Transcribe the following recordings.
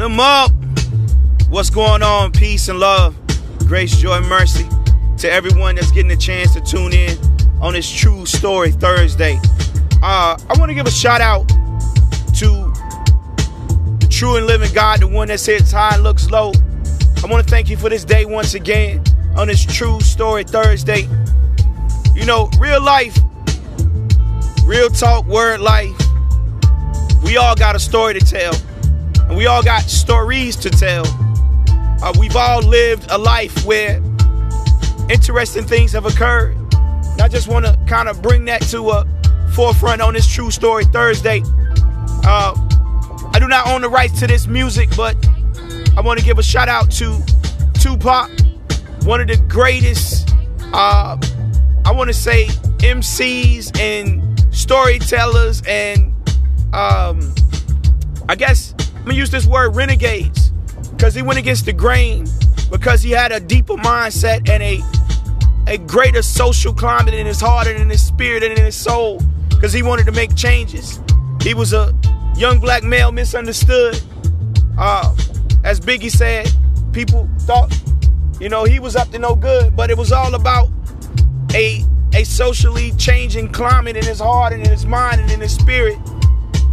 them up. What's going on? Peace and love, grace, joy, mercy to everyone that's getting a chance to tune in on this True Story Thursday. Uh, I want to give a shout out to the true and living God, the one that sits high looks low. I want to thank you for this day once again on this True Story Thursday. You know, real life, real talk, word life. We all got a story to tell, and we all got stories to tell. Uh, we've all lived a life where interesting things have occurred. And I just want to kind of bring that to a forefront on this True Story Thursday. Uh, I do not own the rights to this music, but I want to give a shout out to Tupac, one of the greatest, uh, I want to say, MCs and storytellers and um, I guess I'm gonna use this word renegades because he went against the grain because he had a deeper mindset and a a greater social climate in his heart and in his spirit and in his soul because he wanted to make changes. He was a young black male misunderstood. Uh, as Biggie said, people thought, you know, he was up to no good, but it was all about a a socially changing climate in his heart and in his mind and in his spirit.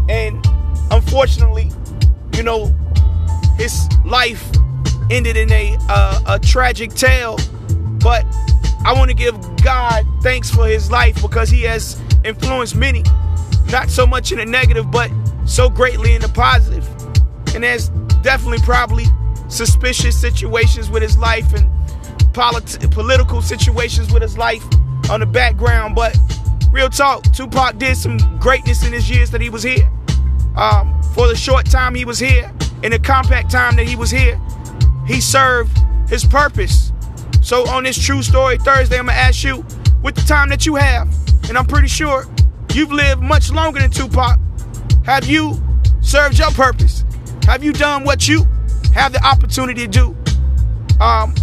And unfortunately, you know, his life ended in a uh, a tragic tale. But I want to give God thanks for his life because he has influenced many, not so much in the negative, but so greatly in the positive. And there's definitely probably suspicious situations with his life and polit- political situations with his life on the background. But real talk, Tupac did some greatness in his years that he was here. Um, for the short time he was here, in the compact time that he was here, he served his purpose. So on this True Story Thursday, I'm gonna ask you, with the time that you have, and I'm pretty sure you've lived much longer than Tupac, have you served your purpose? Have you done what you have the opportunity to do? Um,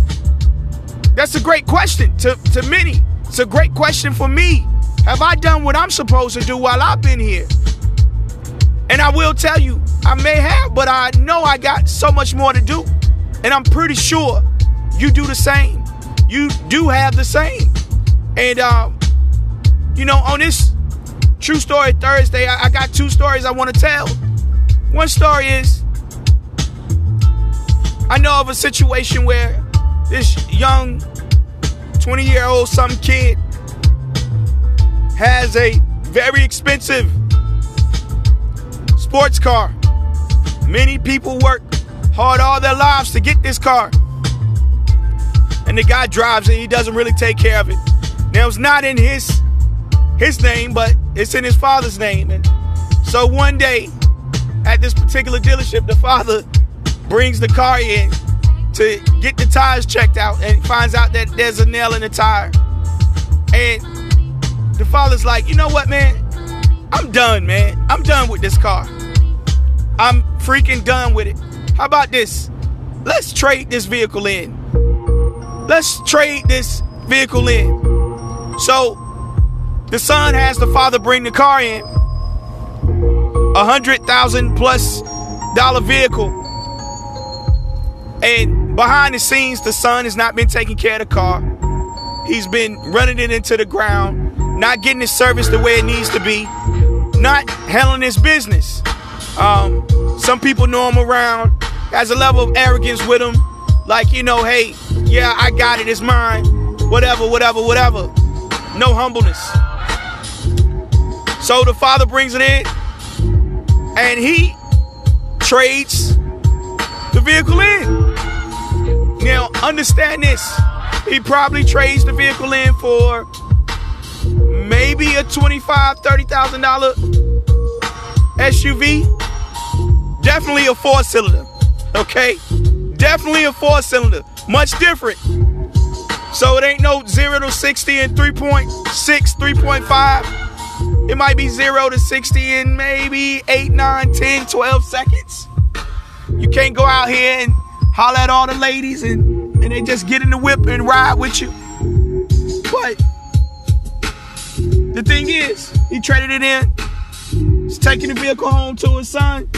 that's a great question to, to many. It's a great question for me. Have I done what I'm supposed to do while I've been here? And I will tell you, I may have, but I know I got so much more to do. And I'm pretty sure you do the same. You do have the same. And, um, you know, on this True Story Thursday, I, I got two stories I want to tell. One story is I know of a situation where this young 20 year old some kid has a very expensive sports car. Many people work hard all their lives to get this car. And the guy drives it, he doesn't really take care of it. Now it's not in his his name, but it's in his father's name. And so one day at this particular dealership, the father brings the car in to get the tires checked out and finds out that there's a nail in the tire. And the father's like, you know what, man? I'm done, man. I'm done with this car. I'm freaking done with it. How about this? Let's trade this vehicle in. Let's trade this vehicle in. So the son has the father bring the car in. A hundred thousand plus dollar vehicle. And behind the scenes, the son has not been taking care of the car. He's been running it into the ground, not getting his service the way it needs to be, not handling his business. Um, some people know him around, has a level of arrogance with him, like, you know, hey, yeah, I got it, it's mine, whatever, whatever, whatever. No humbleness. So the father brings it in, and he trades the vehicle in. Now, understand this. He probably trades the vehicle in for maybe a $25,000, $30,000 SUV. Definitely a four cylinder. Okay? Definitely a four cylinder. Much different. So it ain't no 0 to 60 in 3.6, 3.5. It might be 0 to 60 in maybe 8, 9, 10, 12 seconds. You can't go out here and holler at all the ladies and, and they just get in the whip and ride with you. But the thing is, he traded it in. He's taking the vehicle home to his son.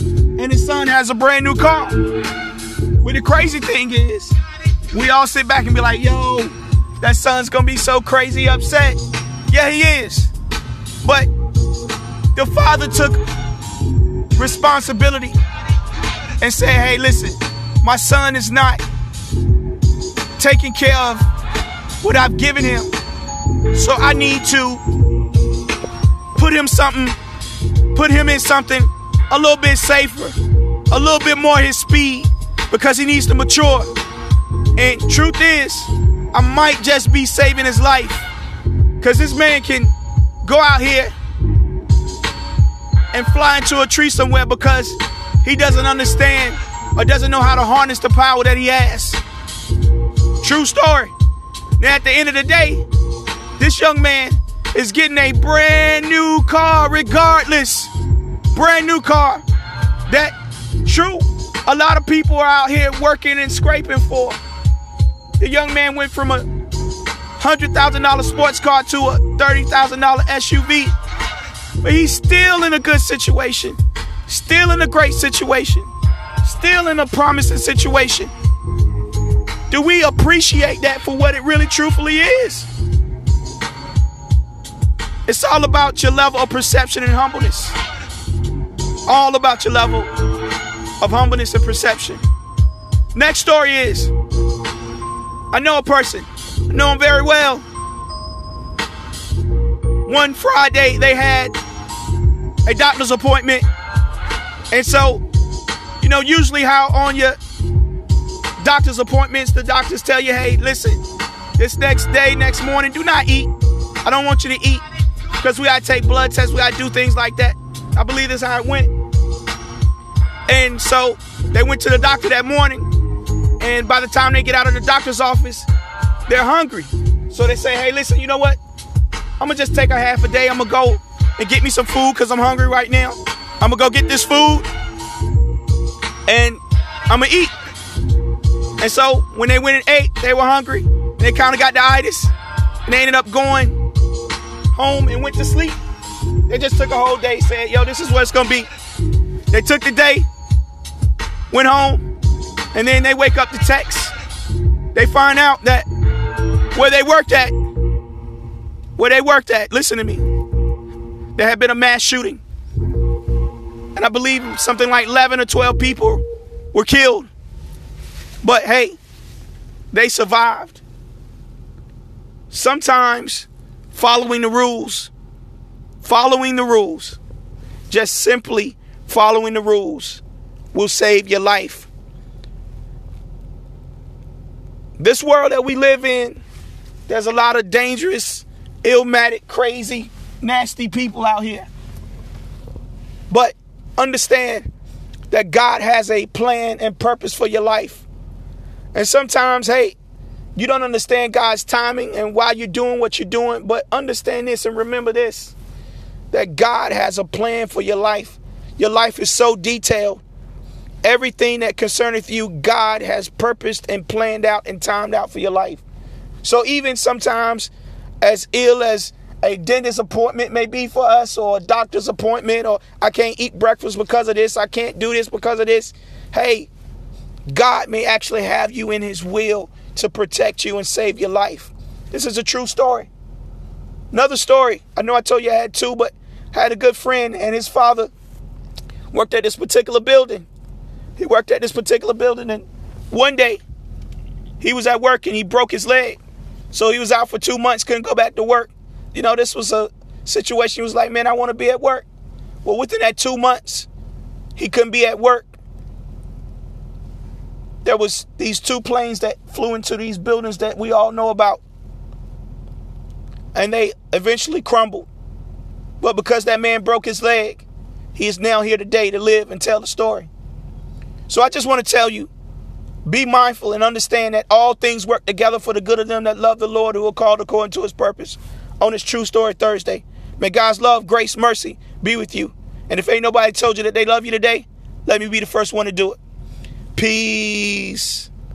And his son has a brand new car. But the crazy thing is, we all sit back and be like, yo, that son's gonna be so crazy upset. Yeah, he is. But the father took responsibility and said, hey, listen, my son is not taking care of what I've given him. So I need to put him something, put him in something a little bit safer, a little bit more his speed, because he needs to mature. And truth is, I might just be saving his life. Because this man can go out here and fly into a tree somewhere because he doesn't understand or doesn't know how to harness the power that he has. True story. Now, at the end of the day, this young man is getting a brand new car regardless. Brand new car. That, true, a lot of people are out here working and scraping for. The young man went from a $100,000 sports car to a $30,000 SUV. But he's still in a good situation. Still in a great situation. Still in a promising situation. Do we appreciate that for what it really truthfully is? It's all about your level of perception and humbleness. All about your level of humbleness and perception. Next story is I know a person, I know him very well. One Friday, they had a doctor's appointment. And so, you know, usually how on your doctor's appointments, the doctors tell you, hey, listen, this next day, next morning, do not eat. I don't want you to eat because we gotta take blood tests, we gotta do things like that. I believe this is how it went. And so they went to the doctor that morning, and by the time they get out of the doctor's office, they're hungry. So they say, hey, listen, you know what? I'm gonna just take a half a day. I'm gonna go and get me some food because I'm hungry right now. I'm gonna go get this food and I'm gonna eat. And so when they went and ate, they were hungry. And they kind of got the itis. And they ended up going home and went to sleep. They just took a whole day, said, yo, this is what it's gonna be. They took the day, went home, and then they wake up to text. They find out that where they worked at, where they worked at, listen to me, there had been a mass shooting. And I believe something like 11 or 12 people were killed. But hey, they survived. Sometimes following the rules, following the rules, just simply following the rules will save your life. This world that we live in, there's a lot of dangerous, illmatic, crazy, nasty people out here. But understand that God has a plan and purpose for your life. And sometimes, hey, you don't understand God's timing and why you're doing what you're doing, but understand this and remember this that God has a plan for your life. Your life is so detailed. Everything that concerneth you, God has purposed and planned out and timed out for your life. So even sometimes, as ill as a dentist appointment may be for us, or a doctor's appointment, or I can't eat breakfast because of this, I can't do this because of this. Hey, God may actually have you in His will to protect you and save your life. This is a true story. Another story. I know I told you I had two, but I had a good friend, and his father worked at this particular building. He worked at this particular building, and one day he was at work and he broke his leg. So he was out for two months, couldn't go back to work. You know, this was a situation. He was like, man, I want to be at work. Well, within that two months, he couldn't be at work. There was these two planes that flew into these buildings that we all know about. And they eventually crumbled. But because that man broke his leg, he is now here today to live and tell the story. So I just want to tell you be mindful and understand that all things work together for the good of them that love the Lord who are called according to his purpose on this True Story Thursday. May God's love, grace, mercy be with you. And if ain't nobody told you that they love you today, let me be the first one to do it. Peace.